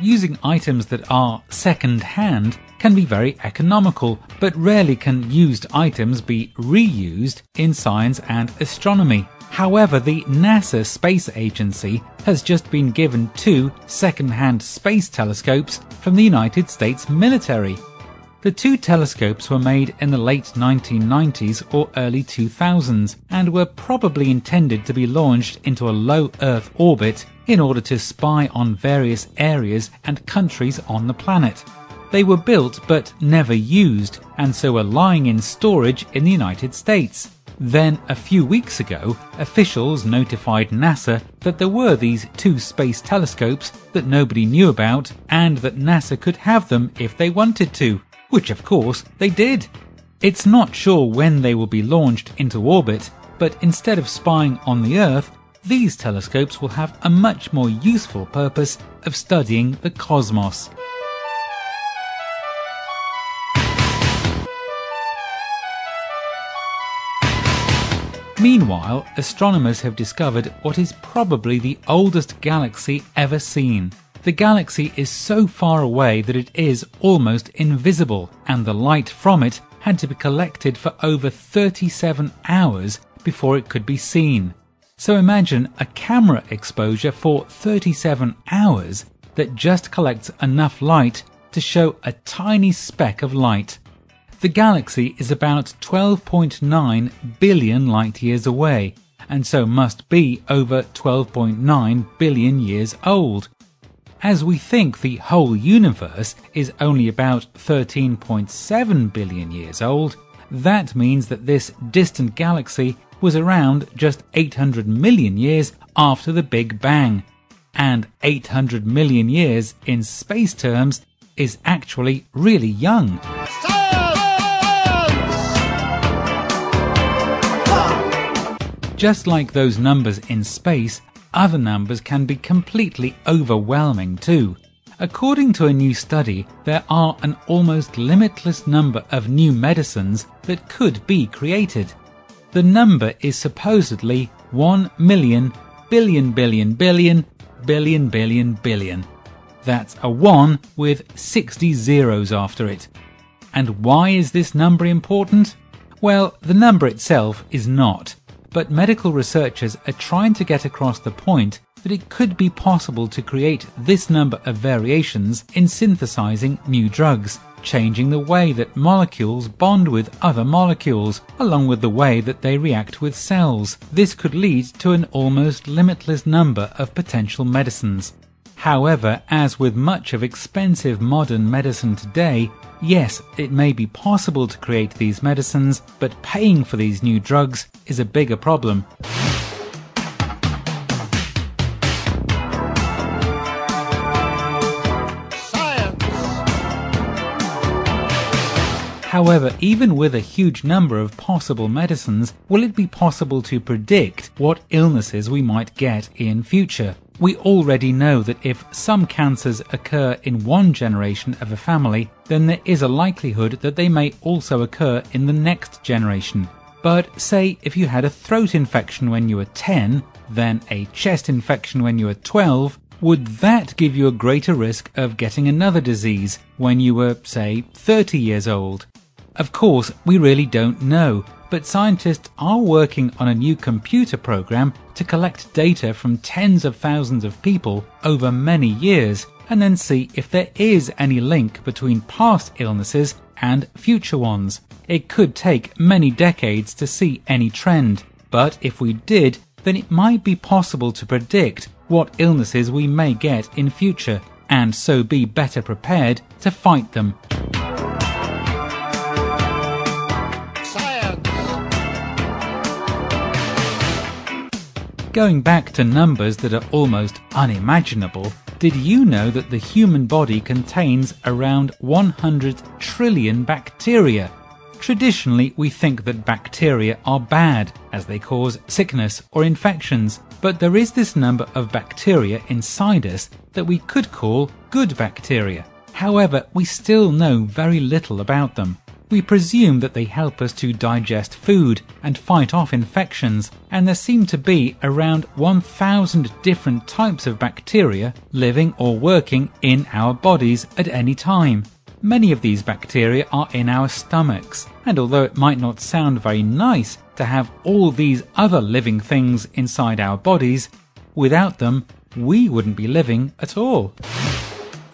Using items that are second hand can be very economical, but rarely can used items be reused in science and astronomy. However, the NASA Space Agency has just been given two second-hand space telescopes from the United States military. The two telescopes were made in the late 1990s or early 2000s and were probably intended to be launched into a low Earth orbit in order to spy on various areas and countries on the planet. They were built but never used and so were lying in storage in the United States. Then, a few weeks ago, officials notified NASA that there were these two space telescopes that nobody knew about and that NASA could have them if they wanted to, which of course they did. It's not sure when they will be launched into orbit, but instead of spying on the Earth, these telescopes will have a much more useful purpose of studying the cosmos. Meanwhile, astronomers have discovered what is probably the oldest galaxy ever seen. The galaxy is so far away that it is almost invisible, and the light from it had to be collected for over 37 hours before it could be seen. So imagine a camera exposure for 37 hours that just collects enough light to show a tiny speck of light. The galaxy is about 12.9 billion light years away, and so must be over 12.9 billion years old. As we think the whole universe is only about 13.7 billion years old, that means that this distant galaxy was around just 800 million years after the Big Bang. And 800 million years in space terms is actually really young. Just like those numbers in space, other numbers can be completely overwhelming too. According to a new study, there are an almost limitless number of new medicines that could be created. The number is supposedly 1 million billion billion billion billion billion billion. That's a 1 with 60 zeros after it. And why is this number important? Well, the number itself is not but medical researchers are trying to get across the point that it could be possible to create this number of variations in synthesizing new drugs, changing the way that molecules bond with other molecules, along with the way that they react with cells. This could lead to an almost limitless number of potential medicines. However, as with much of expensive modern medicine today, yes, it may be possible to create these medicines, but paying for these new drugs is a bigger problem. However, even with a huge number of possible medicines, will it be possible to predict what illnesses we might get in future? We already know that if some cancers occur in one generation of a family, then there is a likelihood that they may also occur in the next generation. But say if you had a throat infection when you were 10, then a chest infection when you were 12, would that give you a greater risk of getting another disease when you were, say, 30 years old? Of course, we really don't know, but scientists are working on a new computer program to collect data from tens of thousands of people over many years and then see if there is any link between past illnesses and future ones. It could take many decades to see any trend, but if we did, then it might be possible to predict what illnesses we may get in future and so be better prepared to fight them. Going back to numbers that are almost unimaginable, did you know that the human body contains around 100 trillion bacteria? Traditionally, we think that bacteria are bad, as they cause sickness or infections, but there is this number of bacteria inside us that we could call good bacteria. However, we still know very little about them. We presume that they help us to digest food and fight off infections, and there seem to be around 1,000 different types of bacteria living or working in our bodies at any time. Many of these bacteria are in our stomachs, and although it might not sound very nice to have all these other living things inside our bodies, without them, we wouldn't be living at all.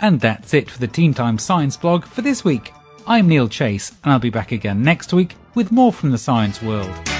And that's it for the Teen Time Science blog for this week. I'm Neil Chase, and I'll be back again next week with more from the science world.